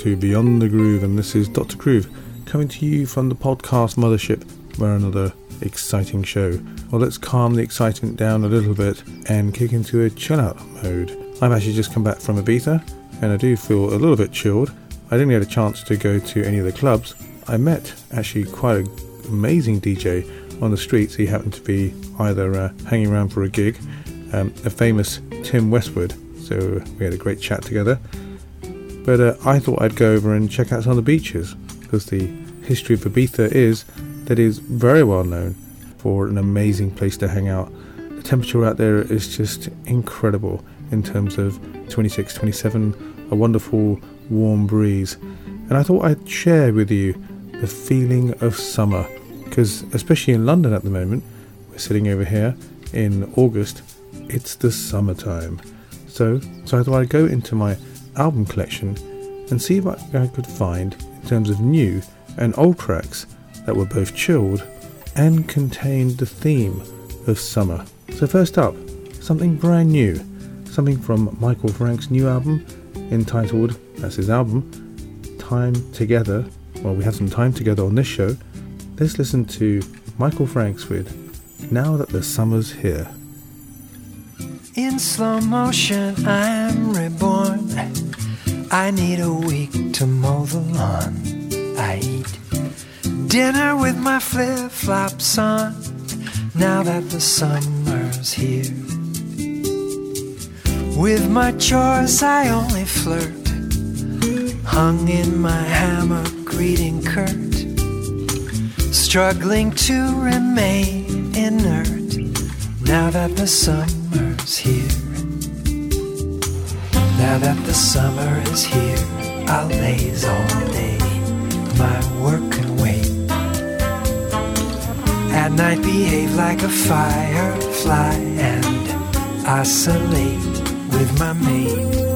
to Beyond the Groove, and this is Dr. Groove coming to you from the podcast mothership where another exciting show. Well, let's calm the excitement down a little bit and kick into a chill out mode. I've actually just come back from Ibiza, and I do feel a little bit chilled. I didn't get a chance to go to any of the clubs. I met actually quite an amazing DJ on the streets. He happened to be either uh, hanging around for a gig, um, a famous Tim Westwood. So we had a great chat together. But uh, I thought I'd go over and check out some of the beaches because the history of Ibiza is that it is very well known for an amazing place to hang out. The temperature out there is just incredible in terms of 26, 27, a wonderful warm breeze. And I thought I'd share with you the feeling of summer because, especially in London at the moment, we're sitting over here in August, it's the summertime. So, so I thought I'd go into my album collection and see what I could find in terms of new and old tracks that were both chilled and contained the theme of summer. So, first up, something brand new, something from Michael Franks' new album entitled, that's his album, Time Together. Well, we have some time together on this show. Let's listen to Michael Franks with Now That the Summer's Here. In slow motion, I'm reborn. I need a week to mow the lawn. I eat dinner with my flip flops on. Now that the summer's here. With my chores, I only flirt. Hung in my hammock, greeting Kurt. Struggling to remain inert. Now that the summer's here. Now that the summer is here, I'll laze all day. My work can wait. At night, behave like a firefly and oscillate with my mate.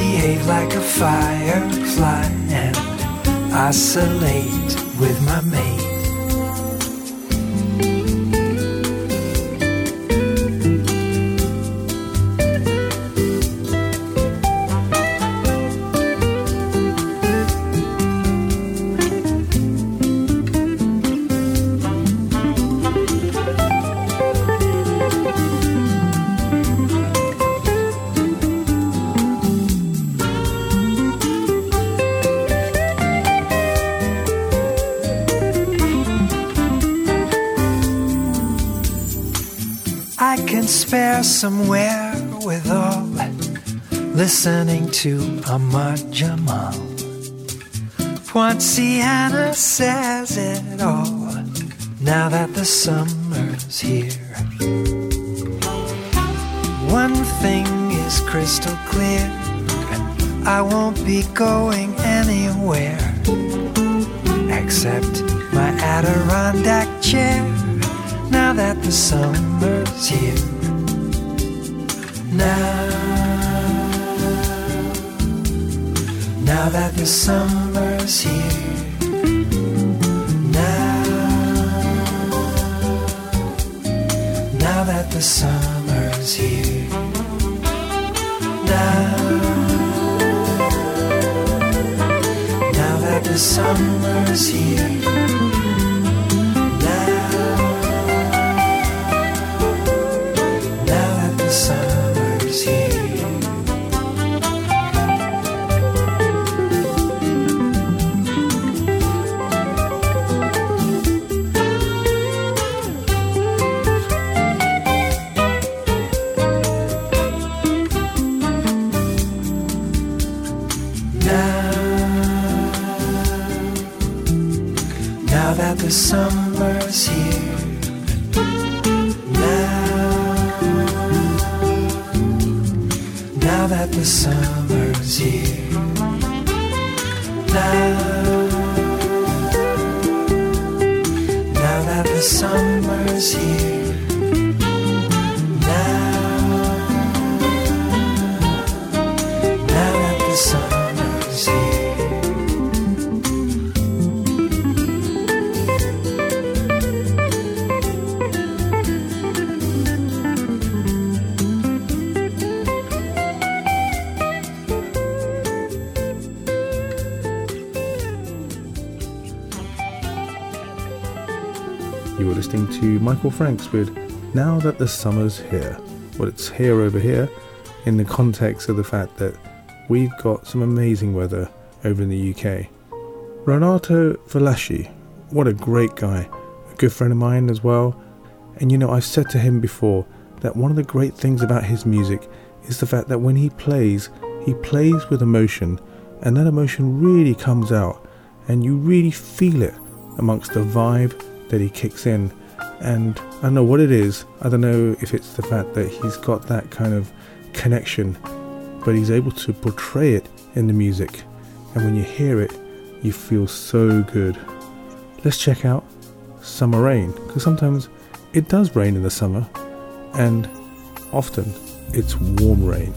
Behave like a firefly and oscillate with my mate. Somewhere with all listening to Ahmad Jamal. Poinciana says it all now that the summer's here. One thing is crystal clear I won't be going anywhere except my Adirondack chair now that the summer's here. Now, now that the summer's here. Now, now that the summer's here. Now, now that the summer's here. The summer's here. Now, now that the summer's here. Now, now that the summer's here. Michael Franks with Now That the Summer's Here. Well, it's here over here in the context of the fact that we've got some amazing weather over in the UK. Renato Velasci, what a great guy, a good friend of mine as well. And you know, I've said to him before that one of the great things about his music is the fact that when he plays, he plays with emotion, and that emotion really comes out, and you really feel it amongst the vibe that he kicks in. And I don't know what it is. I don't know if it's the fact that he's got that kind of connection, but he's able to portray it in the music. And when you hear it, you feel so good. Let's check out Summer Rain, because sometimes it does rain in the summer, and often it's warm rain.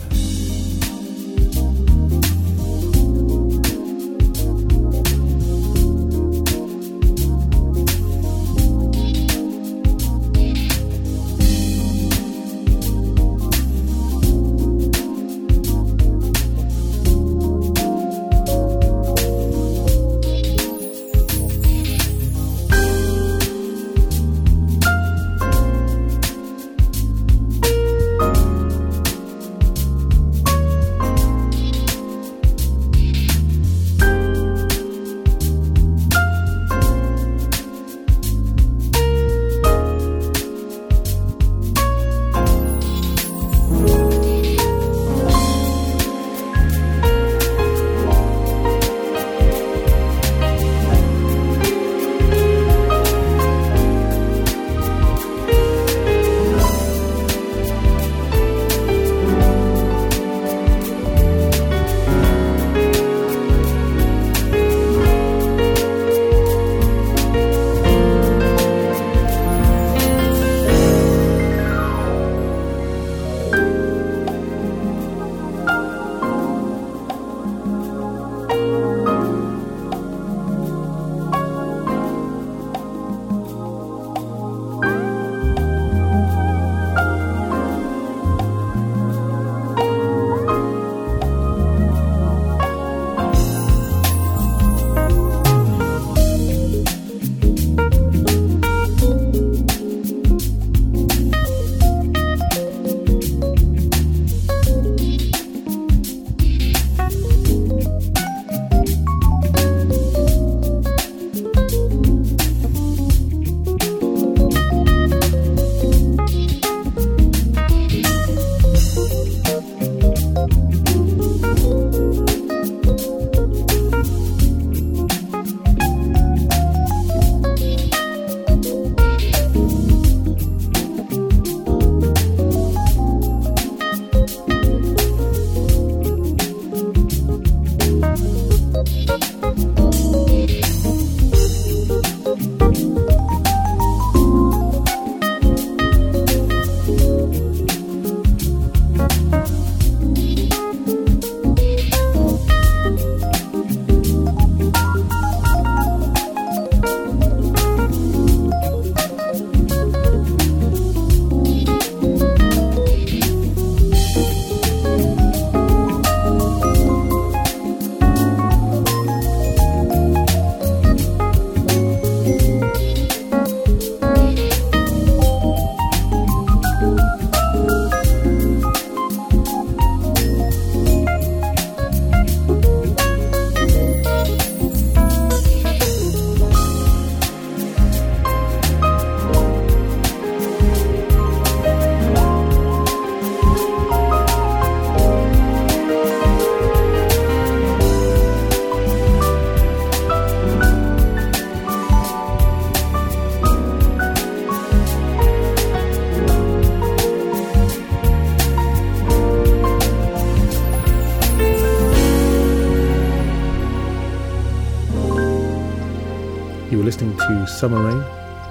Listening to Summer Rain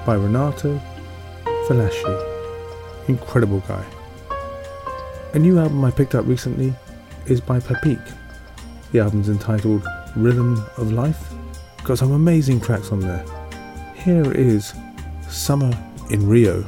by Renato Falaschi. Incredible guy. A new album I picked up recently is by Papik. The album's entitled Rhythm of Life. Got some amazing tracks on there. Here is Summer in Rio.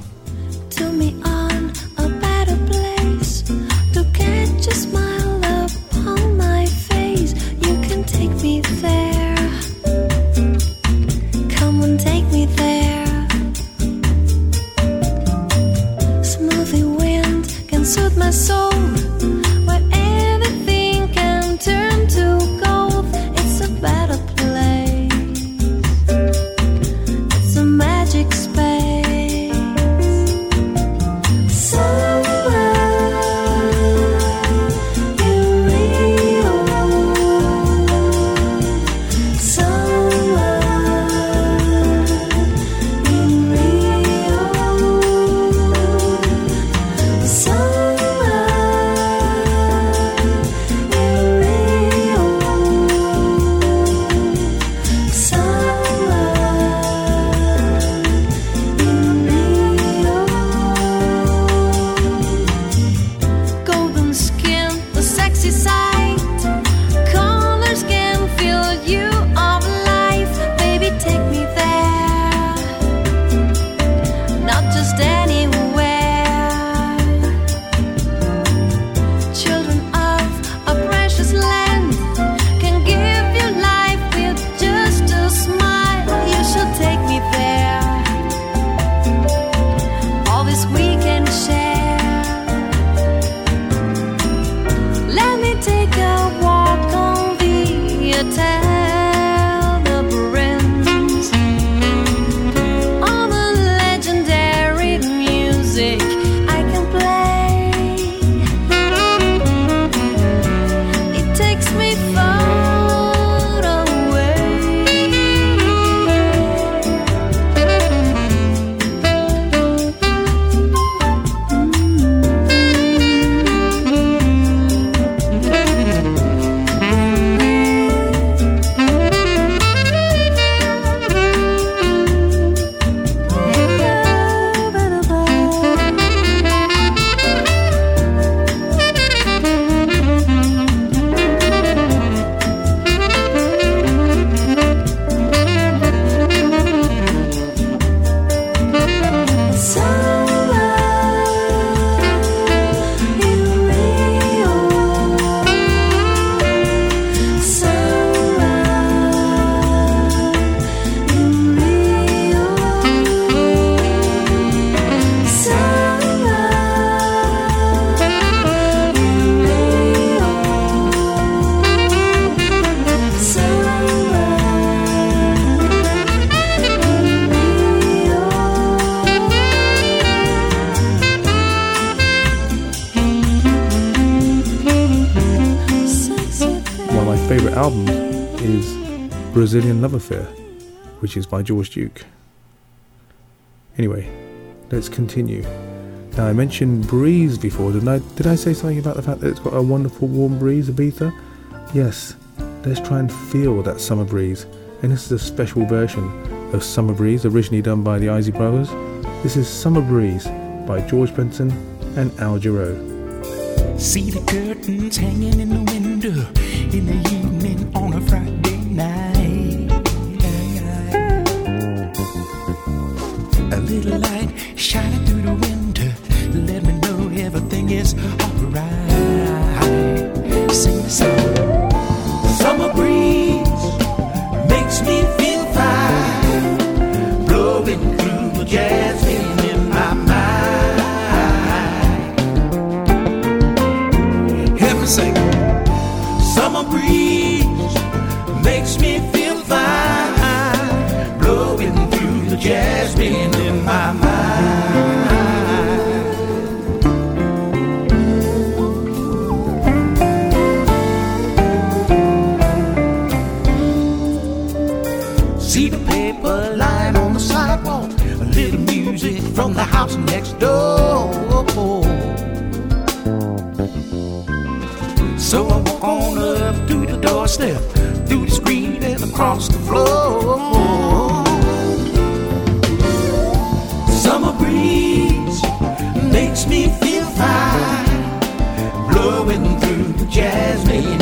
Brazilian Love Affair, which is by George Duke. Anyway, let's continue. Now I mentioned breeze before, didn't I? Did I say something about the fact that it's got a wonderful warm breeze, Ibiza? Yes. Let's try and feel that summer breeze. And this is a special version of Summer Breeze, originally done by the Isley Brothers. This is Summer Breeze by George Benson and Al Jarreau. See the curtains hanging in the window in the evening on a Friday little light shining through the window, let me know everything is what's next door. So I walk on up through the doorstep, through the screen and across the floor. Summer breeze makes me feel fine, blowing through the jasmine.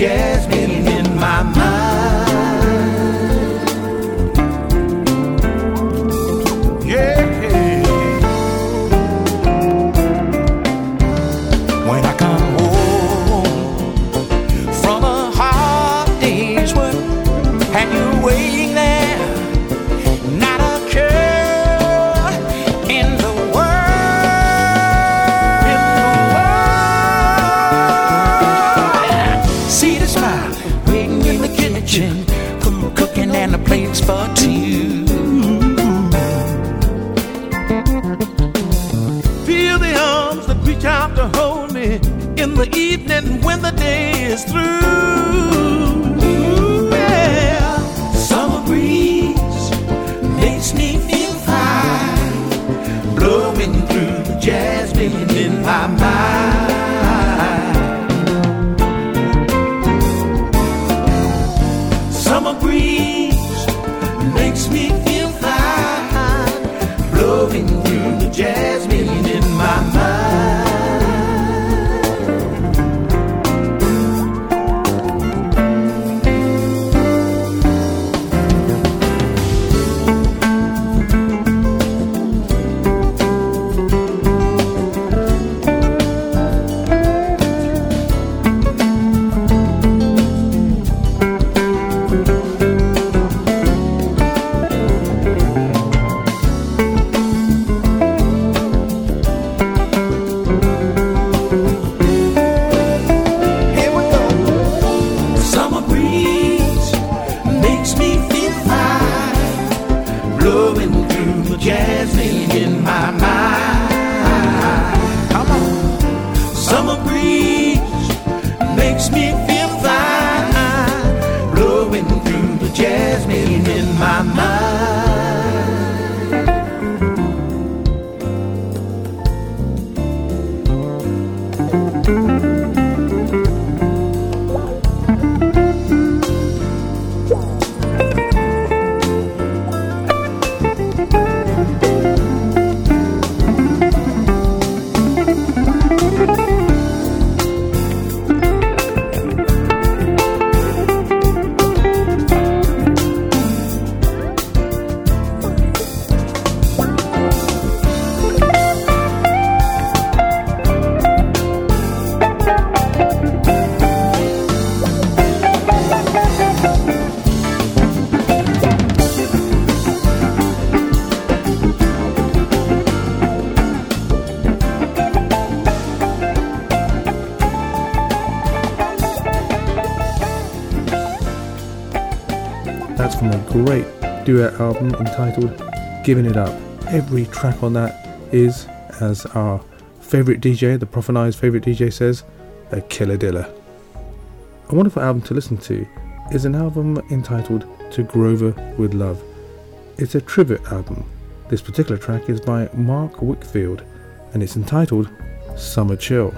In me in the evening when the day is through. Duet album entitled Giving It Up. Every track on that is, as our favourite DJ, the Profanized favourite DJ says, a killer diller. A wonderful album to listen to is an album entitled To Grover with Love. It's a tribute album. This particular track is by Mark Whitfield and it's entitled Summer Chill.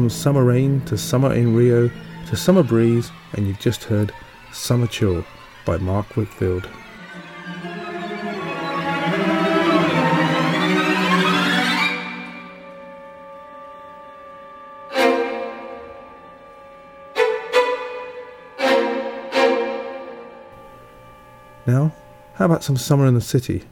From summer rain to summer in Rio to summer breeze, and you've just heard Summer Chill by Mark Whitfield. Now, how about some summer in the city?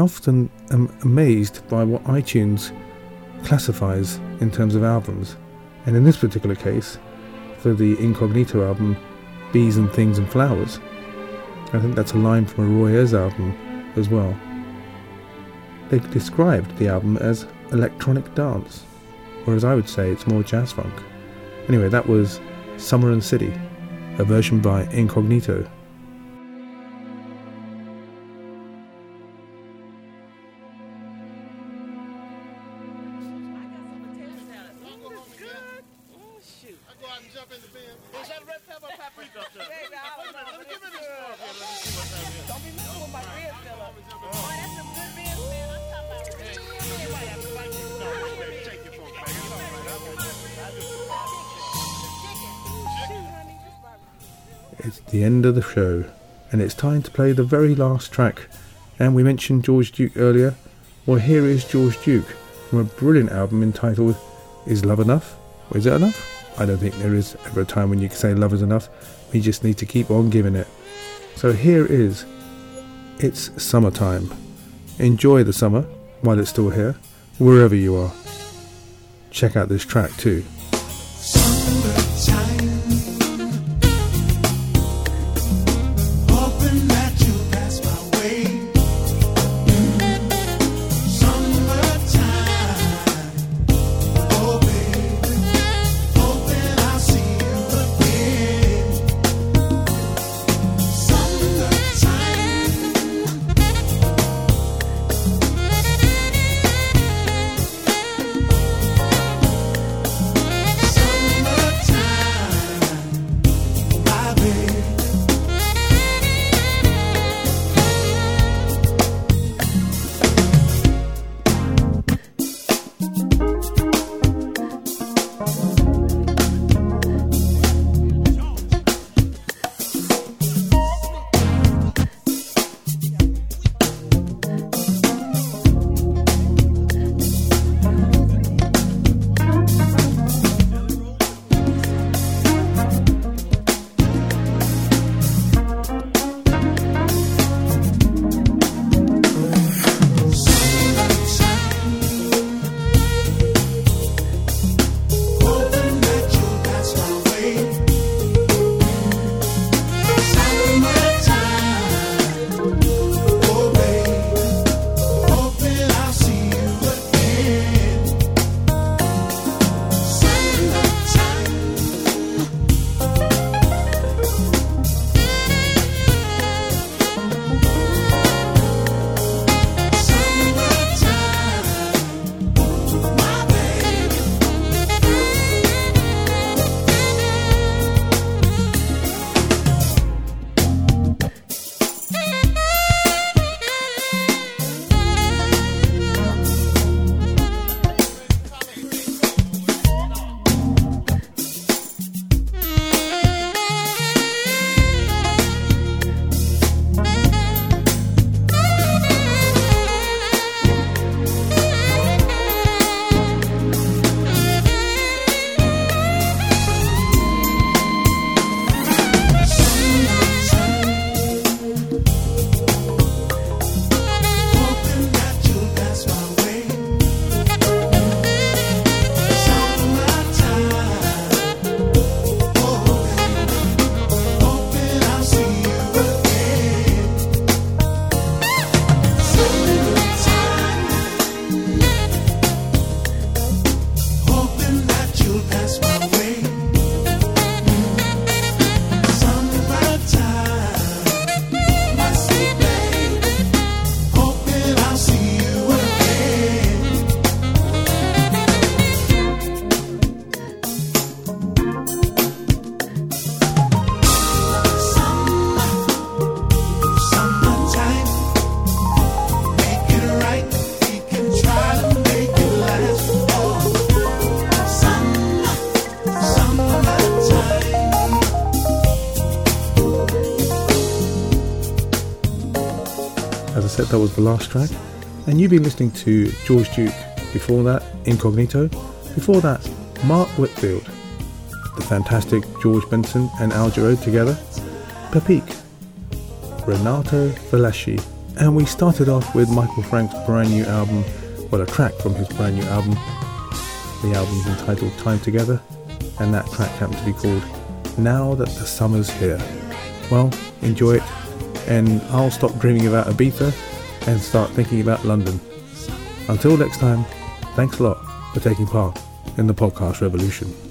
Often am amazed by what iTunes classifies in terms of albums, and in this particular case, for the Incognito album, Bees and Things and Flowers, I think that's a line from a Roy Ayers album as well. They described the album as electronic dance, whereas I would say it's more jazz funk. Anyway, that was Summer and City, a version by Incognito. It's the end of the show, and it's time to play the very last track. And we mentioned George Duke earlier. Well, here is George Duke from a brilliant album entitled Is Love Enough? Or is it enough? I don't think there is ever a time when you can say love is enough. We just need to keep on giving it. So here is It's Summertime. Enjoy the summer while it's still here, wherever you are. Check out this track too. That was the last track. And you've been listening to George Duke. Before that, Incognito. Before that, Mark Whitfield. The fantastic George Benson and Al Jarreau together. Papik. Renato Velasci. And we started off with Michael Franks' brand new album, well, a track from his brand new album. The album's entitled Time Together, and that track happened to be called Now That the Summer's Here. Well, enjoy it, and I'll stop dreaming about Ibiza and start thinking about London. Until next time, thanks a lot for taking part in the podcast revolution.